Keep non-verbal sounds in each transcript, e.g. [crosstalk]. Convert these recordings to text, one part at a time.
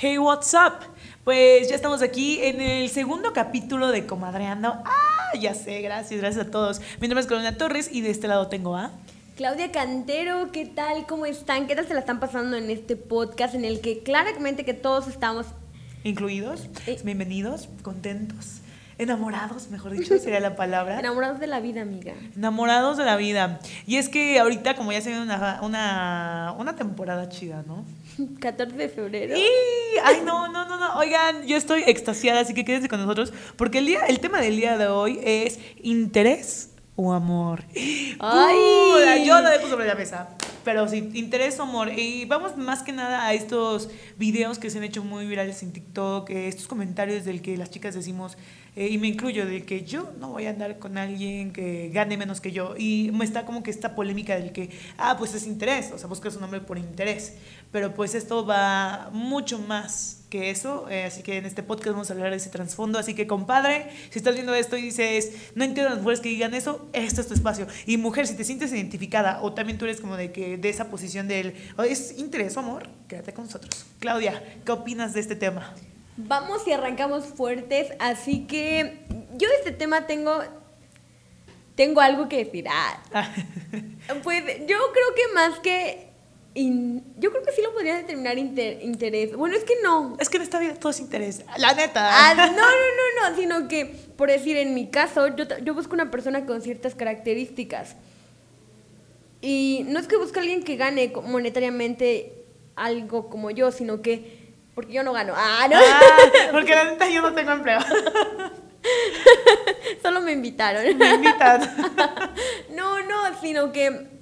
Hey, what's up? Pues ya estamos aquí en el segundo capítulo de Comadreando. Ah, ya sé, gracias, gracias a todos. Mi nombre es Carolina Torres y de este lado tengo a... Claudia Cantero, ¿qué tal? ¿Cómo están? ¿Qué tal se la están pasando en este podcast en el que claramente que todos estamos... Incluidos, Eh. bienvenidos, contentos, enamorados, mejor dicho, sería la palabra. [laughs] Enamorados de la vida, amiga. Enamorados de la vida. Y es que ahorita, como ya se viene una, una, una temporada chida, ¿no? [laughs] 14 de febrero. Y, ay, no, no, no, no. Oigan, yo estoy extasiada, así que quédense con nosotros, porque el, día, el tema del día de hoy es interés o amor. [gasps] Ay. Yo lo dejo sobre la mesa. Pero sí, interés o amor. Y vamos más que nada a estos videos que se han hecho muy virales en TikTok, eh, estos comentarios del que las chicas decimos, eh, y me incluyo, de que yo no voy a andar con alguien que gane menos que yo. Y me está como que esta polémica del que, ah, pues es interés, o sea, buscas un hombre por interés. Pero pues esto va mucho más que eso, eh, así que en este podcast vamos a hablar de ese trasfondo. Así que, compadre, si estás viendo esto y dices, no entiendo a las mujeres que digan eso, este es tu espacio. Y mujer, si te sientes identificada o también tú eres como de que de esa posición del, oh, es interés o amor, quédate con nosotros. Claudia, ¿qué opinas de este tema? Vamos y arrancamos fuertes, así que yo de este tema tengo... Tengo algo que decir. Ah, [laughs] pues yo creo que más que... in- yo creo que sí lo podría determinar inter- interés. Bueno, es que no. es que en esta vida todo es interés. La neta. Ah, no, no, no, no, sino que, por decir, en mi caso, yo, yo busco una persona con ciertas características. Y no es que busque a alguien que gane monetariamente algo como yo, sino que, porque yo no gano. Ah, no, Ah, [laughs] porque la neta yo no tengo empleo. [laughs] solo me invitaron. Me invitan. [laughs] No, no, sino que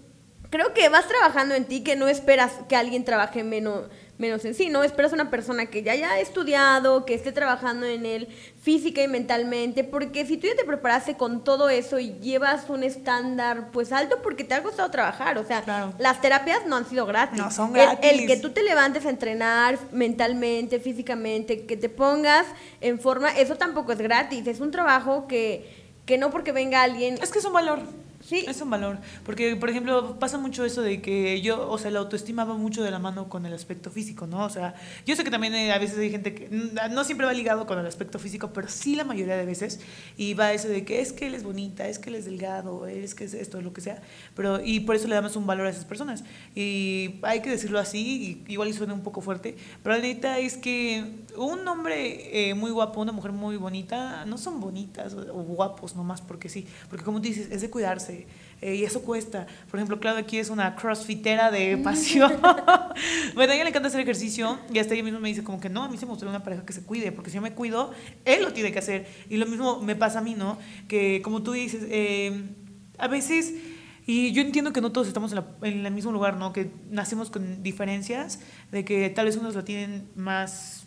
creo que vas trabajando en ti, que no esperas que alguien trabaje menos, menos en sí, ¿no? Esperas una persona que ya haya estudiado, que esté trabajando en él física y mentalmente, porque si tú ya te preparaste con todo eso y llevas un estándar pues alto porque te ha costado trabajar, o sea, Claro. las terapias no han sido gratis. No son El- gratis. El, que tú te levantes a entrenar mentalmente, físicamente, que te pongas en forma, eso tampoco es gratis, es un trabajo que, que no porque venga alguien... Es que es un valor. Sí. Es un valor. Porque, por ejemplo, pasa mucho eso de que yo, o sea, la autoestima va mucho de la mano con el aspecto físico, ¿no? O sea, yo sé que también eh, a veces hay gente que no siempre va ligado con el aspecto físico, pero sí la mayoría de veces. Y va eso de que es que él es bonita, es que él es delgado, es que es esto, lo que sea. Pero, y por eso le damos un valor a esas personas. Y hay que decirlo así, y igual suena un poco fuerte, pero la neta es que un hombre eh, muy guapo, una mujer muy bonita, no son bonitas o, o guapos nomás porque sí. Porque como tú dices, es de cuidarse. Eh, y eso cuesta. Por ejemplo, Claudia aquí es una crossfitera de [laughs] pasión. [laughs] bueno, a ella le encanta hacer ejercicio y hasta ella misma me dice como que no, a mí se me gustaría una pareja que se cuide, porque si yo me cuido, él lo tiene que hacer. Y lo mismo me pasa a mí, ¿no? Que como tú dices, eh, a veces... Y yo entiendo que no todos estamos en, la- en el mismo lugar, ¿no? Que nacemos con diferencias, de que tal vez unos lo tienen más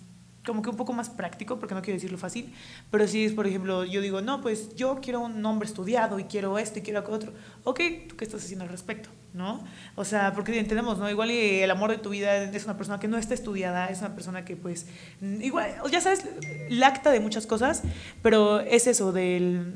como que un poco más práctico, porque no quiero decirlo fácil, pero si es, por ejemplo, yo digo, no, pues yo quiero un hombre estudiado y quiero esto y quiero otro. Ok, ¿tú qué estás haciendo al respecto? ¿No? O sea, porque entendemos, ¿no? Igual el amor de tu vida es una persona que no está estudiada, es una persona que pues, igual, ya sabes, lacta de muchas cosas, pero es eso del...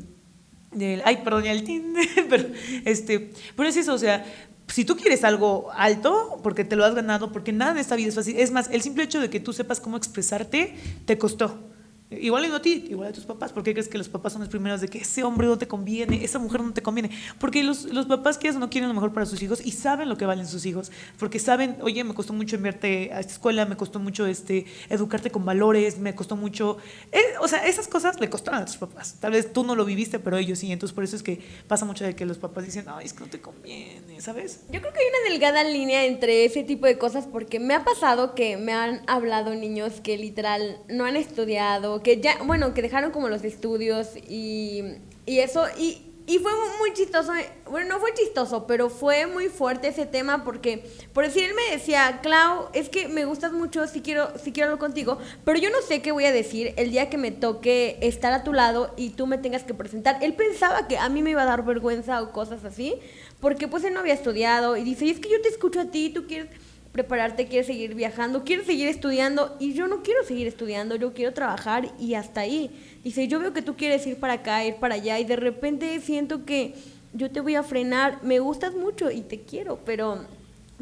del ay, perdón, ya el tin, [laughs] pero, este, pero es eso, o sea, si tú quieres algo alto, porque te lo has ganado, porque nada en esta vida es fácil. Es más, el simple hecho de que tú sepas cómo expresarte te costó. Igual y no a ti, igual a tus papás. ¿Por qué crees que los papás son los primeros de que ese hombre no te conviene, esa mujer no te conviene? Porque los, los papás que no quieren lo mejor para sus hijos y saben lo que valen sus hijos. Porque saben, oye, me costó mucho enviarte a esta escuela, me costó mucho este, educarte con valores, me costó mucho... eh, o sea, esas cosas le costaron a tus papás. Tal vez tú no lo viviste, pero ellos sí. Entonces por eso es que pasa mucho de que los papás dicen, ay, es que no te conviene, ¿sabes? Yo creo que hay una delgada línea entre ese tipo de cosas porque me ha pasado que me han hablado niños que literal no han estudiado, que ya, bueno, que dejaron como los estudios y, y eso, y, y fue muy chistoso, bueno, no fue chistoso, pero fue muy fuerte ese tema porque, por decir, él me decía, Clau, es que me gustas mucho, si quiero, si quiero hablar contigo, pero yo no sé qué voy a decir el día que me toque estar a tu lado y tú me tengas que presentar. Él pensaba que a mí me iba a dar vergüenza o cosas así, porque pues él no había estudiado y dice, y es que yo te escucho a ti, tú quieres prepararte, quieres seguir viajando, quieres seguir estudiando y yo no quiero seguir estudiando, yo quiero trabajar y hasta ahí. Dice, yo veo que tú quieres ir para acá, ir para allá y de repente siento que yo te voy a frenar, me gustas mucho y te quiero, pero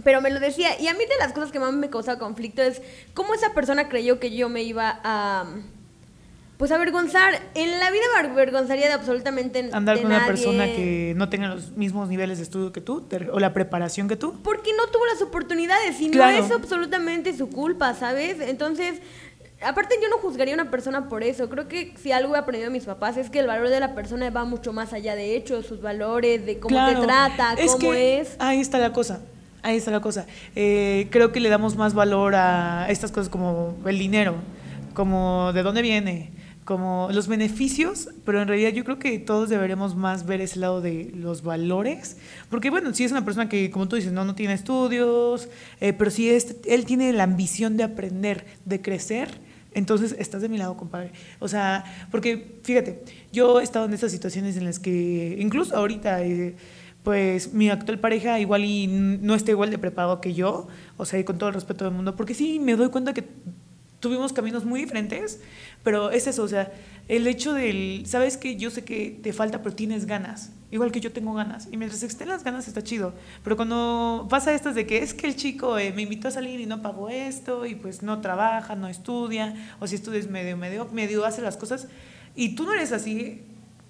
Pero me lo decía, y a mí de las cosas que más me causaba conflicto es cómo esa persona creyó que yo me iba a pues avergonzar. En la vida me avergonzaría de absolutamente Andar de con una nadie. persona que no tenga los mismos niveles de estudio que tú te- o la preparación que tú. Porque no tuvo las oportunidades y Claro. no es absolutamente su culpa, ¿sabes? Entonces, aparte yo no juzgaría a una persona por eso. Creo que si algo he aprendido de mis papás es que el valor de la persona va mucho más allá de hechos, sus valores, de cómo Claro. te trata, Es cómo que es. Ahí está la cosa. Ahí está la cosa. Eh, creo que le damos más valor a estas cosas como el dinero, como de dónde viene, como los beneficios, pero en realidad yo creo que todos deberíamos más ver ese lado de los valores, porque bueno, si es una persona que, como tú dices, no, no tiene estudios, eh, pero si es, él tiene la ambición de aprender, de crecer, entonces estás de mi lado, compadre. O sea, porque fíjate, yo he estado en esas situaciones en las que, incluso ahorita, eh, pues mi actual pareja igual y no está igual de preparado que yo, o sea, y con todo el respeto del mundo, porque sí me doy cuenta que tuvimos caminos muy diferentes, pero es eso, o sea, el hecho del, sabes que yo sé que te falta, pero tienes ganas, igual que yo tengo ganas, y mientras estén las ganas está chido, pero cuando pasa estas de que es que el chico eh, me invitó a salir y no pagó esto, y pues no trabaja, no estudia, o si estudias medio, medio, medio hace las cosas, y tú no eres así,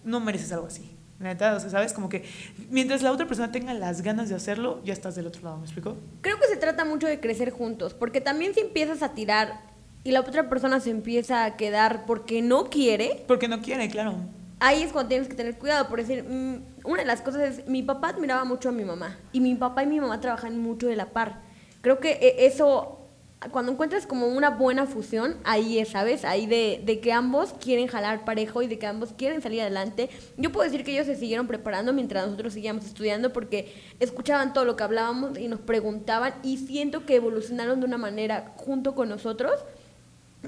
no mereces algo así. Neta, o sea, sabes, como que mientras la otra persona tenga las ganas de hacerlo, ya estás del otro lado, ¿me explico? Creo que se trata mucho de crecer juntos, porque también si empiezas a tirar y la otra persona se empieza a quedar porque no quiere, Porque no quiere, claro. ahí es cuando tienes que tener cuidado. Por decir, mm, una de las cosas es, mi papá admiraba mucho a mi mamá y mi papá y mi mamá trabajan mucho de la par. Creo que eh, eso, cuando encuentras como una buena fusión, ahí es, ¿sabes? Ahí de, de que ambos quieren jalar parejo y de que ambos quieren salir adelante. Yo puedo decir que ellos se siguieron preparando mientras nosotros seguíamos estudiando porque escuchaban todo lo que hablábamos y nos preguntaban y siento que evolucionaron de una manera junto con nosotros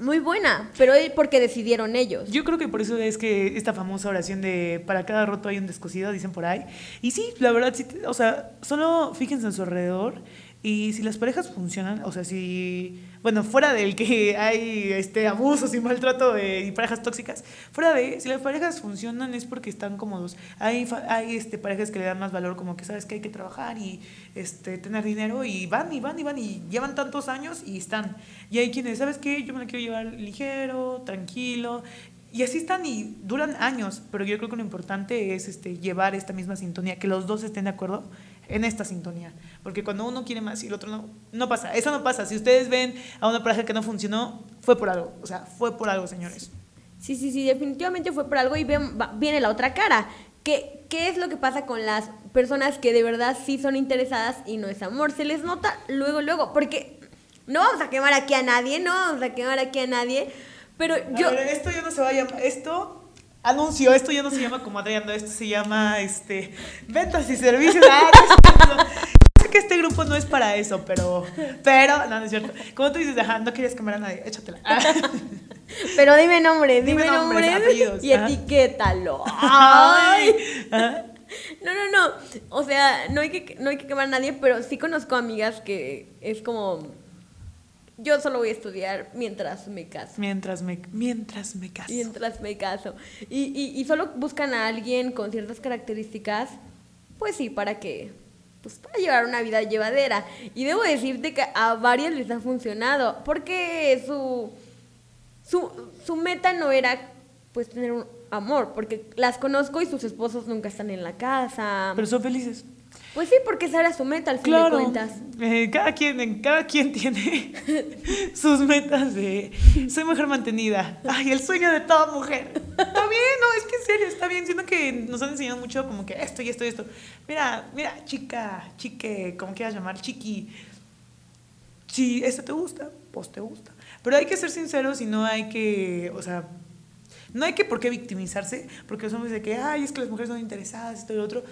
muy buena, pero porque decidieron ellos. Yo creo que por eso es que esta famosa oración de para cada roto hay un descosido, dicen por ahí. Y sí, la verdad, sí, o sea, solo fíjense en su alrededor y si las parejas funcionan, o sea, si, bueno, fuera del que hay este abusos y maltrato de, y parejas tóxicas, fuera de, si las parejas funcionan es porque están cómodos. Hay, hay este, parejas que le dan más valor, como que sabes que hay que trabajar y este, tener dinero y van y van y van y llevan tantos años y están. Y hay quienes, ¿sabes qué? Yo me la quiero llevar ligero, tranquilo. Y así están y duran años, pero yo creo que lo importante es este, llevar esta misma sintonía, que los dos estén de acuerdo en esta sintonía. Porque cuando uno quiere más y el otro no, no pasa. Eso no pasa. Si ustedes ven a una pareja que no funcionó, fue por algo. O sea, fue por algo, señores. Sí, sí, sí, definitivamente fue por algo y ven- va- viene la otra cara. ¿Qué, ¿Qué es lo que pasa con las personas que de verdad sí son interesadas y no es amor? Se les nota luego, luego, porque no vamos a quemar aquí a nadie, no vamos a quemar aquí a nadie, pero yo... A ver, esto ya no se va a llamar. Esto. Anuncio, esto ya no se llama comadreando, esto se llama este ventas y servicios. Ah, no sé que este grupo no es para eso, pero. Pero, no, no es cierto. Como tú dices, ajá, no quieres quemar a nadie, échatela. Ah. [laughs] Pero dime nombre, dime, nombre apellidos, y ajá. etiquétalo. Ay. Ay. Ajá. No, no, no. O sea, no hay que, no hay que quemar a nadie, pero sí conozco amigas que es como. Yo solo voy a estudiar mientras me caso. Mientras me, mientras me caso. Mientras me caso. Y, y, y solo buscan a alguien con ciertas características, pues sí, para que. Pues para llevar una vida llevadera. Y debo decirte que a varias les ha funcionado. Porque su. Su, su meta no era pues tener un amor, porque las conozco y sus esposos nunca están en la casa. Pero son felices. Pues sí, porque esa era su meta al fin de cuentas. Eh, cada, quien, cada quien tiene [laughs] sus metas de soy mujer mantenida. Ay, el sueño de toda mujer. Está bien, no, es que en serio, está bien. Siento que nos han enseñado mucho como que esto y esto y esto. Mira, mira, chica, chique, como quieras llamar, chiqui. Si esto te gusta, pues te gusta. Pero hay que ser sinceros y no hay que, o sea, no hay que por qué victimizarse, porque los hombres de que, ay, es que las mujeres son interesadas, esto y lo otro.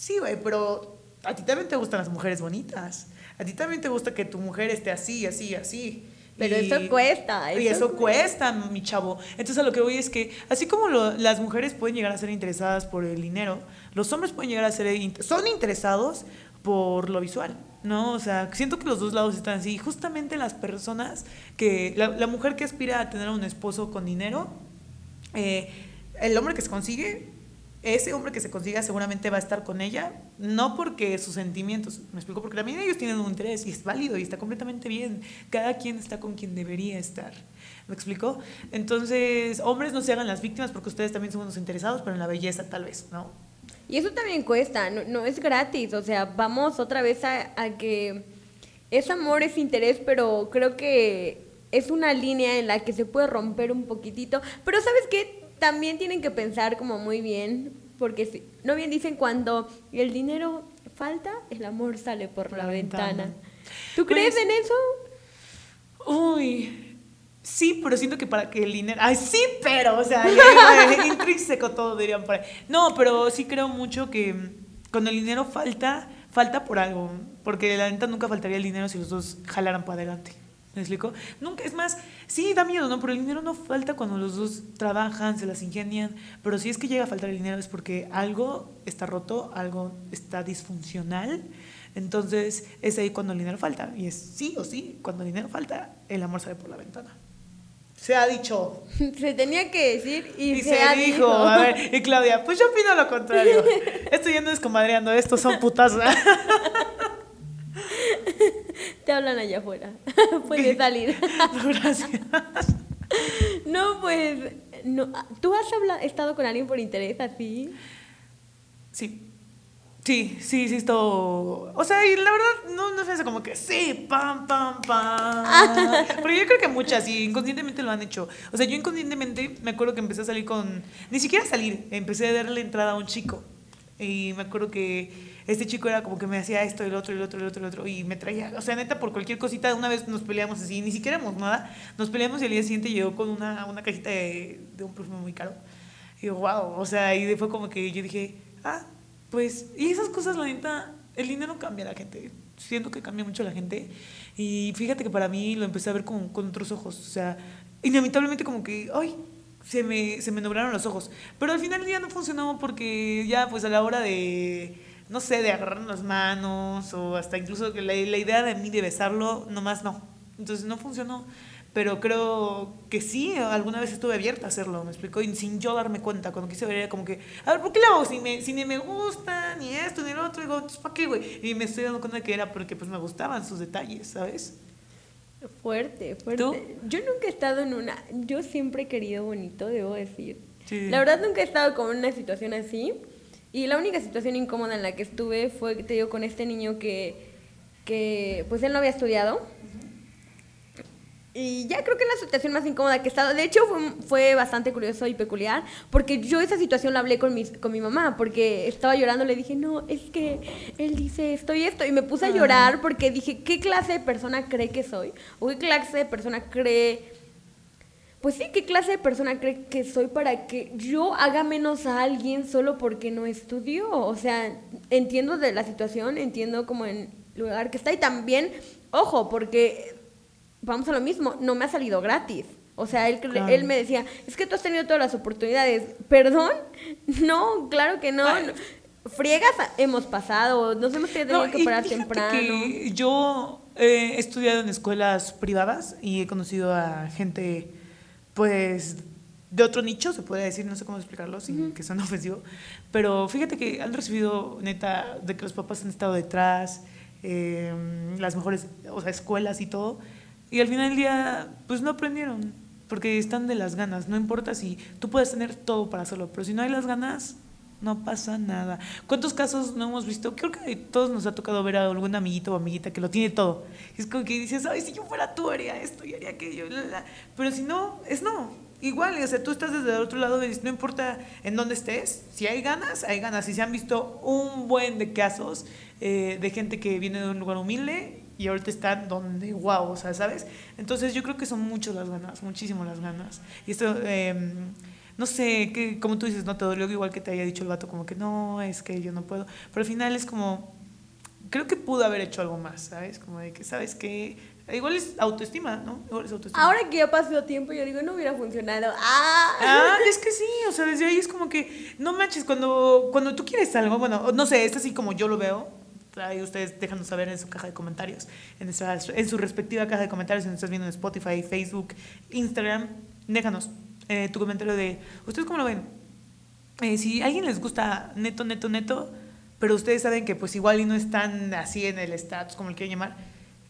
Sí, güey, pero a ti también te gustan las mujeres bonitas. A ti también te gusta que tu mujer esté así, así, así. Pero eso cuesta, Y eso eso cuesta, mi chavo. Entonces a lo que voy es que, así como lo- las mujeres pueden llegar a ser interesadas por el dinero, los hombres pueden llegar a ser, son interesados por lo visual. ¿no? O sea, siento que los dos lados están así. Justamente las personas que, la, la mujer que aspira a tener un esposo con dinero, eh, el hombre que se consigue ese hombre que se consiga seguramente va a estar con ella, no porque sus sentimientos, me explico, porque también ellos tienen un interés y es válido y está completamente bien. Cada quien está con quien debería estar. ¿Me explico? Entonces, hombres no se hagan las víctimas porque ustedes también son unos interesados, pero en la belleza tal vez, ¿no? Y eso también cuesta, no, es gratis, o sea, vamos otra vez a, a que es amor, es interés, pero creo que es una línea en la que se puede romper un poquitito, pero ¿sabes qué? También tienen que pensar como muy bien, porque si, no bien dicen cuando el dinero falta, el amor sale por, la, ventana. ¿Tú crees pues, en eso? Uy, sí, pero siento que para que el dinero... Ay, sí, pero, o sea, [laughs] intrínseco todo dirían por ahí. No, pero sí creo mucho que cuando el dinero falta, falta por algo, porque la neta nunca faltaría el dinero si los dos jalaran para adelante. ¿Me explico? Nunca, es más, sí, da miedo, ¿no? Pero el dinero no falta cuando los dos trabajan, se las ingenian, pero si es que llega a faltar el dinero es porque algo está roto, algo está disfuncional, entonces es ahí cuando el dinero falta, y es sí o sí, cuando el dinero falta, el amor sale por la ventana. Se ha dicho. [laughs] Se tenía que decir y, se, dijo. A ver, y [laughs] Claudia, pues yo opino lo contrario. Esto ya no es comadreando, estos son putas. [laughs] Te hablan allá afuera. [laughs] Puedes salir. [laughs] Gracias. [laughs] No, pues. No. ¿Tú has estado con alguien por interés así? Sí. Sí, sí, sí, esto. O sea, y la verdad, no, no sé, como que sí, pam, pam, pam. Pero yo creo que muchas, y inconscientemente lo han hecho. O sea, yo inconscientemente me acuerdo que empecé a salir con. Ni siquiera salir, empecé a darle entrada a un chico. Y me acuerdo que este chico era como que me hacía esto, el otro, el otro, el otro, el otro, y me traía, o sea, neta, por cualquier cosita, una vez nos peleamos así, ni siquiera éramos nada, nos peleamos y al día siguiente llegó con una, una cajita de, de un perfume muy caro. Y yo, wow, o sea, y fue como que yo dije, ah, pues, y esas cosas, la neta, el dinero cambia a la gente, siento que cambia mucho la gente, y fíjate que para mí lo empecé a ver con, con otros ojos, o sea, inevitablemente como que, ay, se me, se me nublaron los ojos. Pero al final ya no funcionó porque ya pues a la hora de, no sé, de agarrar las manos o hasta incluso que la, la idea de mí de besarlo, nomás no. Entonces no funcionó. Pero creo que sí, alguna vez estuve abierta a hacerlo, me explicó, y sin yo darme cuenta, cuando quise ver era como que, a ver, ¿por qué lo hago? Si, me, si ni me gusta, ni esto, ni lo otro, digo, ¿para qué, güey? Y me estoy dando cuenta de que era porque pues me gustaban sus detalles, ¿sabes? Fuerte, fuerte. Yo nunca he estado en una. Yo siempre he querido bonito, debo decir. La verdad, nunca he estado con una situación así. Y la única situación incómoda en la que estuve fue, te digo, con este niño que, que pues él no había estudiado y ya creo que es la situación más incómoda que he estado. De hecho, fue, bastante curioso y peculiar, porque yo esa situación la hablé con mi, con mi mamá, porque estaba llorando, le dije, no, es que él dice esto y esto, y me puse a llorar porque dije, ¿qué clase de persona cree que soy? ¿O qué clase de persona cree... Pues sí, ¿qué clase de persona cree que soy para que yo haga menos a alguien solo porque no estudió? O sea, entiendo de la situación, entiendo como en el lugar que está y también, ojo, porque vamos a lo mismo, no me ha salido gratis. O sea, él, él me decía, es que tú has tenido todas las oportunidades. ¿Perdón? [laughs] No, claro que no. Friegas hemos pasado, nos hemos tenido que parar temprano. Que yo he estudiado en escuelas privadas y he conocido a gente, pues, de otro nicho, se puede decir, no sé cómo explicarlo sin que suene ofensivo, pero fíjate que han recibido, neta, de que los papás han estado detrás, eh, las mejores o sea, escuelas y todo, y al final del día, pues no aprendieron, porque están de las ganas. No importa si tú puedes tener todo para hacerlo, pero si no hay las ganas, no pasa nada. ¿Cuántos casos no hemos visto? Creo que todos nos ha tocado ver a algún amiguito o amiguita que lo tiene todo. Es como que dices, ay, si yo fuera tú haría esto y haría aquello. Pero si no, es no. Igual, o sea, tú estás desde el otro lado no importa en dónde estés, si hay ganas, hay ganas. Y se han visto un buen de casos eh, de gente que viene de un lugar humilde y ahorita están donde, wow, o sea, ¿sabes? Entonces yo creo que son muchas las ganas, muchísimo las ganas. Y esto, em, no sé, que, como tú dices, no te dolió igual que te haya dicho el vato, como que no, es que yo no puedo. Pero al final es como, creo que pudo haber hecho algo más, ¿sabes? Como de que, ¿sabes que Igual es autoestima, ¿no? Igual es autoestima. Ahora que ya pasó tiempo, yo digo, no hubiera funcionado. ¡Ah! ah es que sí, o sea, desde ahí es como que, no manches, cuando, cuando tú quieres algo, bueno, no sé, es así como yo lo veo, Ahí ustedes déjanos saber en su caja de comentarios, en, en su respectiva caja de comentarios, si nos estás viendo en Spotify, Facebook, Instagram, déjanos eh, tu comentario de, ¿ustedes cómo lo ven? eh, si a alguien les gusta neto, neto, neto, pero ustedes saben que pues igual y no están así en el status, como el quieren llamar,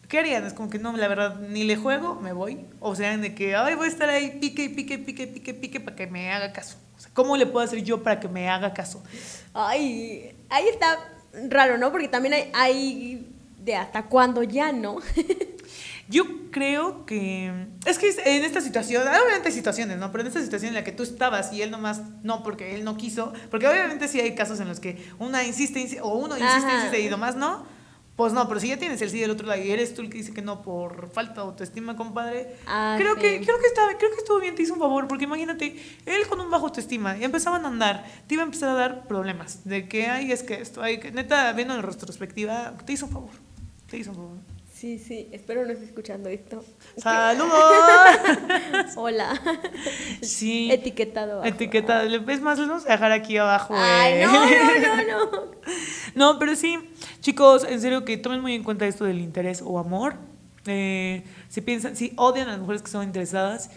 ¿qué harían? Es como que no, la verdad, ni le juego, me voy. O sea, de que, ay, voy a estar ahí, pique, pique, pique, pique, pique, para que me haga caso. O sea, ¿cómo le puedo hacer yo para que me haga caso? Ay, ahí está raro, ¿no? Porque también hay, hay de hasta cuándo ya, ¿no? [laughs] Yo creo que. Es que en esta situación, obviamente hay situaciones, ¿no? Pero en esta situación en la que tú estabas y él nomás no, porque él no quiso. Porque obviamente sí hay casos en los que una insiste, o uno insiste, Ajá. insiste y nomás no. Pues no, pero si ya tienes el sí del otro lado y eres tú el que dice que no por falta de autoestima, compadre. Ah, creo que creo que estaba, creo que estuvo bien, te hizo un favor, porque imagínate, él con un bajo autoestima y empezaban a andar, te iba a empezar a dar problemas de que ay, es que esto, hay que neta viendo en retrospectiva, te hizo un favor. Te hizo un favor. Sí, sí, espero no esté escuchando esto. ¡Saludos! [laughs] Hola. Sí. Etiquetado. Etiquetado. Es más, les vamos a dejar aquí abajo. Ay, no, no, no, no. [laughs] no, pero sí, chicos, en serio que tomen muy en cuenta esto del interés o amor. Eh, si piensan, si odian a las mujeres que son interesadas,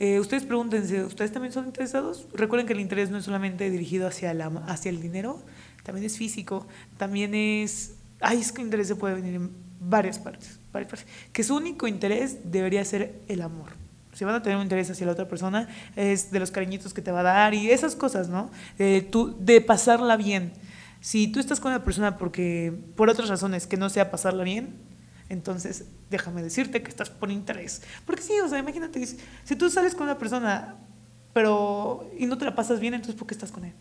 eh, ustedes pregúntense, ¿ustedes también son interesados? Recuerden que el interés no es solamente dirigido hacia, la, hacia el dinero, también es físico, también es... Ay, es que el interés se puede venir en varias partes, varias partes. Que su único interés debería ser el amor. Si van a tener un interés hacia la otra persona, es de los cariñitos que te va a dar y esas cosas, ¿no? Tú, de pasarla bien. Si tú estás con una persona porque, por otras razones, que no sea pasarla bien, entonces déjame decirte que estás por interés. Porque sí, o sea, imagínate, si tú sales con una persona pero y no te la pasas bien, entonces ¿por qué estás con él?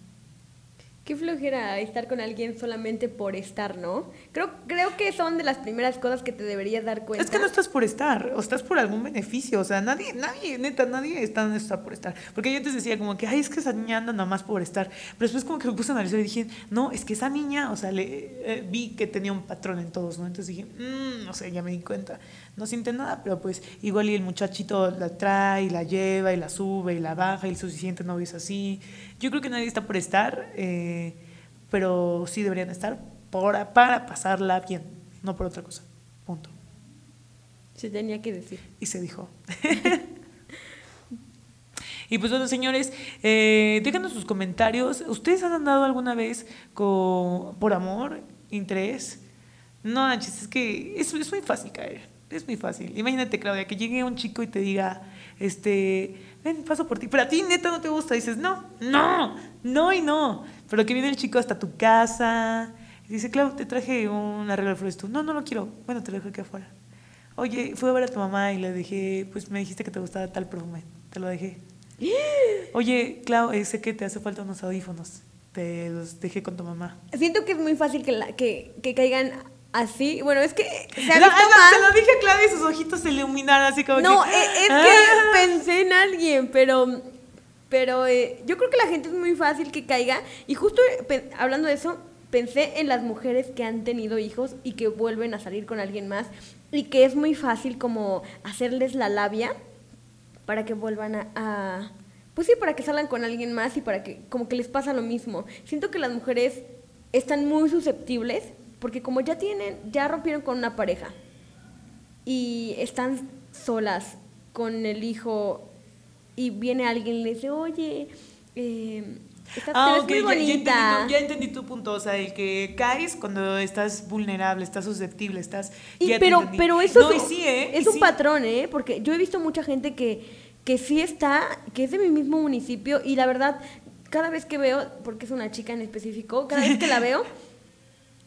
Qué flojera estar con alguien solamente por estar, ¿no? Creo, creo que son de las primeras cosas que te deberías dar cuenta. Es que no estás por estar, o estás por algún beneficio. O sea, nadie, nadie, neta, nadie está está por estar. Porque yo antes decía como que, ay, es que esa niña anda nada más por estar. Pero después como que me puse a analizar y dije, no, es que esa niña, o sea, le eh, vi que tenía un patrón en todos, ¿no? Entonces dije, mmm, no sé, ya me di cuenta. No siente nada, pero pues igual y el muchachito la trae, y la lleva, y la sube, y la baja, y el suficiente novio es así. Yo creo que nadie está por estar. Eh, pero sí deberían estar para, para pasarla bien, no por otra cosa. Punto. Se tenía que decir. Y se dijo. [laughs] y pues bueno, señores, eh, déjanos sus comentarios. ¿Ustedes han andado alguna vez con, por amor, interés? No, es que es, es muy fácil caer. Es muy fácil. Imagínate, Claudia, que llegue un chico y te diga, este, ven, paso por ti. Pero a ti neta no te gusta. dices, no, no, no y no. Pero que viene el chico hasta tu casa. Y dice, claro, te traje un arreglo de flores. Tú, no, no lo quiero. Bueno, te lo dejo aquí afuera. Oye, fui a ver a tu mamá y le dije, pues me dijiste que te gustaba tal perfume. Te lo dejé. [gasps] Oye, Clau, eh, sé que te hace falta unos audífonos. Te los dejé con tu mamá. Siento que es muy fácil que, la, que, que caigan así. Bueno, es que se, ha visto se lo dije a Claudia y sus ojitos se iluminaron así como no, que... No, es, que ah". pensé en alguien, pero pero eh, yo creo que la gente es muy fácil que caiga. Y justo hablando de eso, pensé en las mujeres que han tenido hijos y que vuelven a salir con alguien más. Y que es muy fácil como hacerles la labia para que vuelvan a, pues sí, para que salgan con alguien más y para que como que les pasa lo mismo. Siento que las mujeres están muy susceptibles porque como ya tienen, ya rompieron con una pareja y están solas con el hijo y viene alguien y le dice, oye, eh, ah, muy bonita. Ya, entendí, tu punto, o sea, el que caes cuando estás vulnerable, estás susceptible, estás... Y, pero, pero eso es, ¿eh? es un patrón, ¿eh? Porque yo he visto mucha gente que, que sí está, que es de mi mismo municipio y la verdad, cada vez que veo, porque es una chica en específico, cada vez que la veo... [laughs]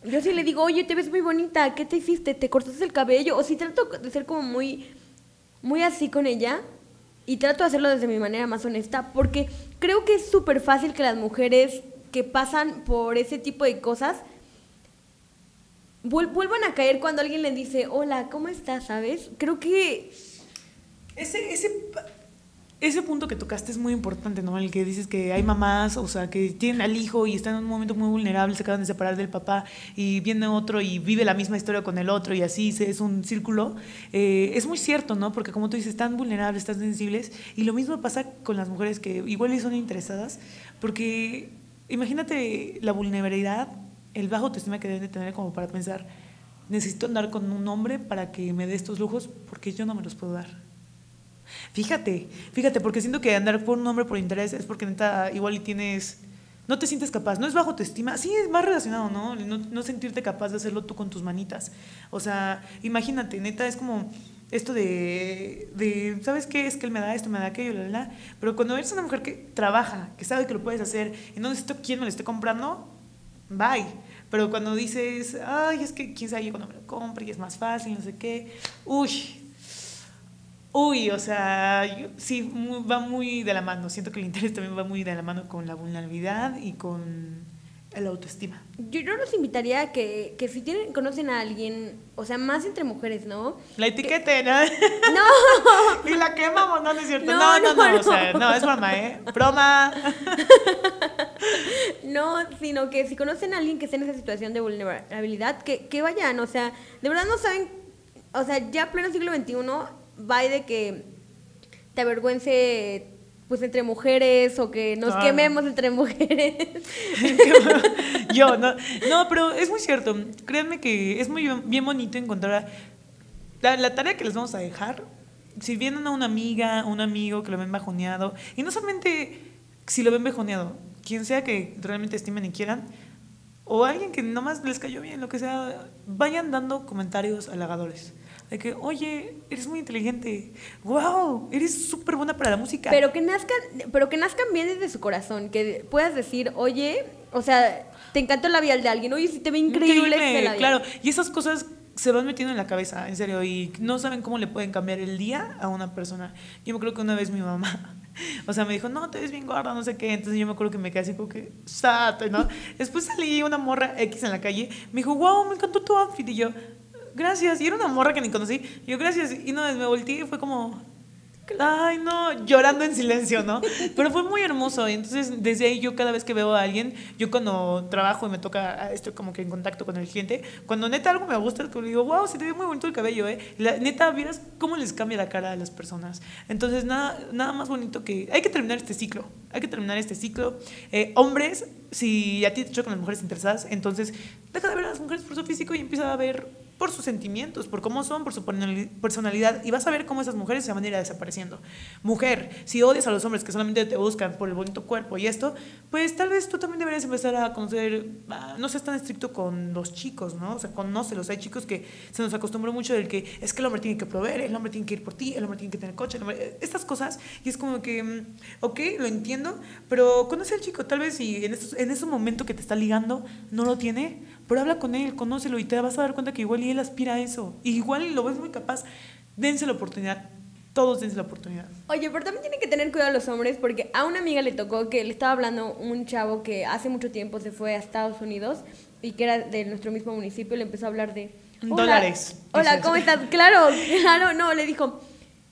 Yo sí le digo, oye, te ves muy bonita, ¿qué te hiciste? ¿Te cortaste el cabello? O si trato de ser como muy, muy así con ella, y trato de hacerlo desde mi manera más honesta porque creo que es súper fácil que las mujeres que pasan por ese tipo de cosas vuelvan a caer cuando alguien le dice, hola, ¿cómo estás? ¿Sabes? Creo que... Ese, ese ese punto que tocaste es muy importante, ¿no? El que dices que hay mamás, o sea, que tienen al hijo y están en un momento muy vulnerable, se acaban de separar del papá y viene otro y vive la misma historia con el otro y así es un círculo. Eh, es muy cierto, ¿no? Porque como tú dices, están vulnerables, están sensibles y lo mismo pasa con las mujeres que igual son interesadas, porque imagínate la vulnerabilidad, el bajo autoestima que deben de tener como para pensar, necesito andar con un hombre para que me dé estos lujos porque yo no me los puedo dar. Fíjate, fíjate, porque siento que andar por un hombre por interés es porque neta igual y tienes no te sientes capaz, no es bajo autoestima, sí es más relacionado, ¿no? ¿no? No sentirte capaz de hacerlo tú con tus manitas. O sea, imagínate, neta, es como esto de, de, ¿sabes qué? Es que él me da esto, me da aquello, la, la, Pero cuando eres una mujer que trabaja, que sabe que lo puedes hacer y no necesito quién me lo esté comprando, bye. Pero cuando dices, ay, es que quién sabe yo cuando me lo compre y es más fácil, no sé qué, uy, Uy, o sea, sí, va muy de la mano. Siento que el interés también va muy de la mano con la vulnerabilidad y con el autoestima. Yo, yo los invitaría a que, que si tienen, conocen a alguien, o sea, más entre mujeres, ¿no? La etiquete, ¿no? [laughs] No. [laughs] y la quemamos, no, no es cierto. No, no, no, no, o sea, no, es broma, ¿eh? Broma. [laughs] no, sino que si conocen a alguien que esté en esa situación de vulnerabilidad, que, que vayan, o sea, de verdad no saben, o sea, ya pleno siglo XXI va de que te avergüence pues entre mujeres o que nos quememos entre mujeres. [laughs] Yo, no, no, pero es muy cierto. Créanme que es muy bien bonito encontrar la, la, tarea que les vamos a dejar. Si vienen a una amiga, un amigo que lo ven bajoneado, y no solamente si lo ven bajoneado, quien sea que realmente estimen y quieran, o alguien que nomás les cayó bien, lo que sea, vayan dando comentarios halagadores de que, oye, eres muy inteligente, wow, eres súper buena para la música. Pero que nazcan, pero que nazcan bien desde su corazón, que puedas decir, oye, o sea, te encantó el labial de alguien, oye, si te ve increíble, increíble Claro, y esas cosas se van metiendo en la cabeza, en serio, y no saben cómo le pueden cambiar el día a una persona. Yo me acuerdo que una vez mi mamá, [laughs] o sea, me dijo, no, te ves bien gorda, no sé qué. Entonces yo me acuerdo que me quedé así como que, sato, ¿no? [laughs] Después salí una morra X en la calle, me dijo, wow, me encantó tu outfit. Y yo, gracias. Y era una morra que ni conocí. Y yo, gracias. Y no, me volteé y fue como, ay, no, llorando en silencio, ¿no? Pero fue muy hermoso. Y entonces, desde ahí, yo cada vez que veo a alguien, yo cuando trabajo y me toca, estoy como que en contacto con el cliente, cuando neta algo me gusta, le digo, wow, se te ve muy bonito el cabello, ¿eh? La, neta, vieras cómo les cambia la cara a las personas. Entonces, nada, nada más bonito que. Hay que terminar este ciclo. Hay que terminar este ciclo. Eh, hombres, si a ti te chocan las mujeres interesadas, entonces deja de ver a las mujeres por su físico y empieza a ver por sus sentimientos, por cómo son, por su personalidad, y vas a ver cómo esas mujeres se van a ir desapareciendo. Mujer, si odias a los hombres que solamente te buscan por el bonito cuerpo y esto, pues tal vez tú también deberías empezar a conocer, ah, no seas tan estricto con los chicos, ¿no? O sea, conócelos. Hay chicos que se nos acostumbró mucho del que es que el hombre tiene que proveer, el hombre tiene que ir por ti, el hombre tiene que tener coche, estas cosas, y es como que, mm, ok, lo entiendo, pero conoce al chico, tal vez si en ese momento que te está ligando no lo tiene, pero habla con él, conócelo y te vas a dar cuenta que igual y él aspira a eso. Y igual lo ves muy capaz. Dense la oportunidad. Todos dense la oportunidad. Oye, pero también tienen que tener cuidado los hombres porque a una amiga le tocó que le estaba hablando un chavo que hace mucho tiempo se fue a Estados Unidos y que era de nuestro mismo municipio. Le empezó a hablar de... Dólares. Hola, ¿cómo estás? Claro, [laughs] claro, no, le dijo...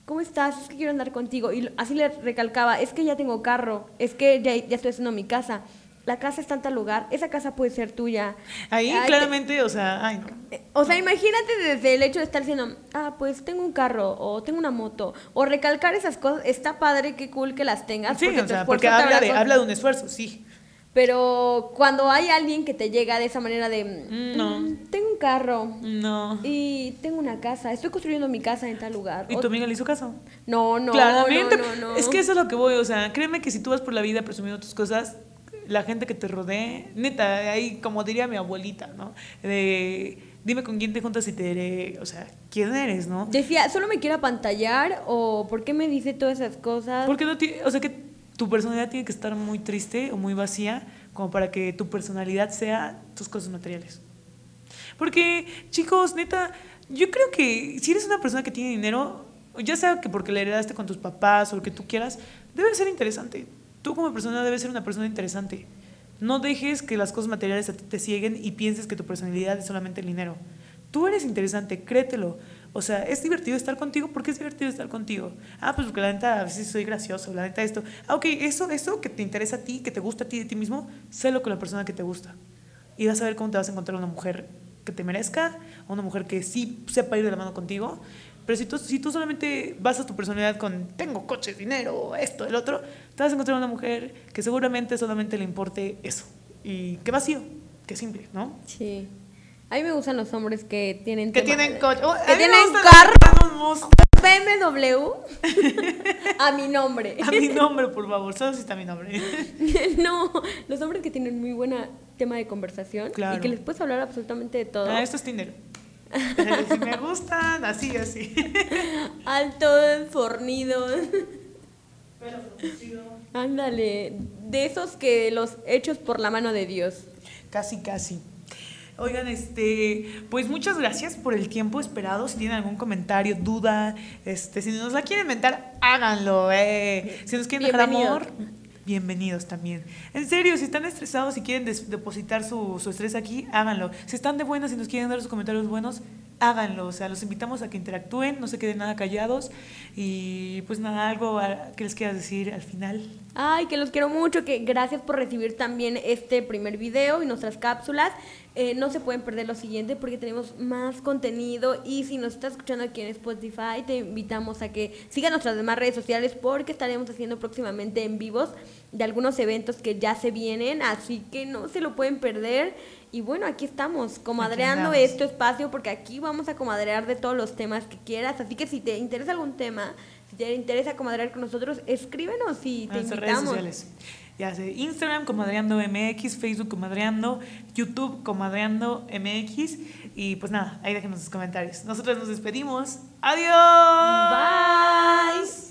¿Cómo estás? Es que quiero andar contigo. Y así le recalcaba, es que ya tengo carro, es que ya, ya estoy haciendo mi casa la casa está en tal lugar, esa casa puede ser tuya. Ahí claramente, o sea, ay no. Eh, o sea, imagínate desde el hecho de estar diciendo, ah, pues tengo un carro o tengo una moto, o recalcar esas cosas, está padre, qué cool que las tengas. Sí, porque o sea, porque habla de, habla de un esfuerzo, sí. Pero cuando hay alguien que te llega de esa manera de, mm, no. Mm, tengo un carro. No. Y tengo una casa. Estoy construyendo mi casa en tal lugar. ¿Y tu amiga le hizo caso? No, no. Claramente. No, no, Es que eso es lo que voy. O sea, créeme que si tú vas por la vida presumiendo tus cosas, la gente que te rodee, neta, ahí como diría mi abuelita, ¿no? De, dime con quién te juntas y te diré, o sea, ¿quién eres, no? Decía, ¿solo me quiere apantallar o por qué me dice todas esas cosas? Porque no tiene, o sea, que tu personalidad tiene que estar muy triste o muy vacía como para que tu personalidad sea tus cosas materiales. Porque, chicos, neta, yo creo que si eres una persona que tiene dinero, ya sea que porque le heredaste con tus papás o lo que tú quieras, debe ser interesante Tú como persona debes ser una persona interesante. No dejes que las cosas materiales te cieguen y pienses que tu personalidad es solamente el dinero. Tú eres interesante, créetelo. O sea, es divertido estar contigo. ¿Por qué es divertido estar contigo? Ah, pues porque la neta a veces soy gracioso, la neta esto. Ah, ok, eso, eso que te interesa a ti, que te gusta a ti de ti mismo, sélo con la persona que te gusta. Y vas a ver cómo te vas a encontrar una mujer que te merezca, una mujer que sí sepa ir de la mano contigo pero si tú, si tú solamente basas tu personalidad con tengo coches, dinero, esto, el otro, te vas a encontrar una mujer que seguramente solamente le importe eso. Y qué vacío, qué simple, ¿no? Sí. A mí me gustan los hombres que tienen... Que tienen coche. Oh, que tienen carro. [laughs] BMW a mi nombre. [laughs] A mi nombre, por favor, solo si está mi nombre. [laughs] no, los hombres que tienen muy buena tema de conversación Claro. y que les puedes hablar absolutamente de todo. Ah, esto es Tinder. Si me gustan, así, así. [laughs] Altos, fornidos. Ándale, de esos que los hechos por la mano de Dios. Casi, casi. Oigan, este, pues muchas gracias por el tiempo esperado. Si tienen algún comentario, duda, este, si nos la quieren inventar, háganlo. Eh. Si nos quieren dejar Bienvenidos. amor, bienvenidos también. En serio, si están estresados y quieren depositar su, su estrés aquí, háganlo. Si están de buenas y nos quieren dar sus comentarios buenos, háganlo. O sea, los invitamos a que interactúen, no se queden nada callados. Y pues nada, algo que les quieras decir al final. Ay, que los quiero mucho, que gracias por recibir también este primer video y nuestras cápsulas. Eh, no se pueden perder lo siguiente porque tenemos más contenido y si nos estás escuchando aquí en Spotify te invitamos a que sigan nuestras demás redes sociales porque estaremos haciendo próximamente en vivos de algunos eventos que ya se vienen, así que no se lo pueden perder. Y bueno, aquí estamos, comadreando este espacio porque aquí vamos a comadrear de todos los temas que quieras, así que si te interesa algún tema, si te interesa comadrear con nosotros, escríbenos y te en nuestras redes invitamos. sociales. Ya sé, Instagram Comadreando MX, Facebook Comadreando, YouTube Comadreando MX y pues nada, ahí déjenos sus comentarios. Nosotros nos despedimos. Adiós. Bye.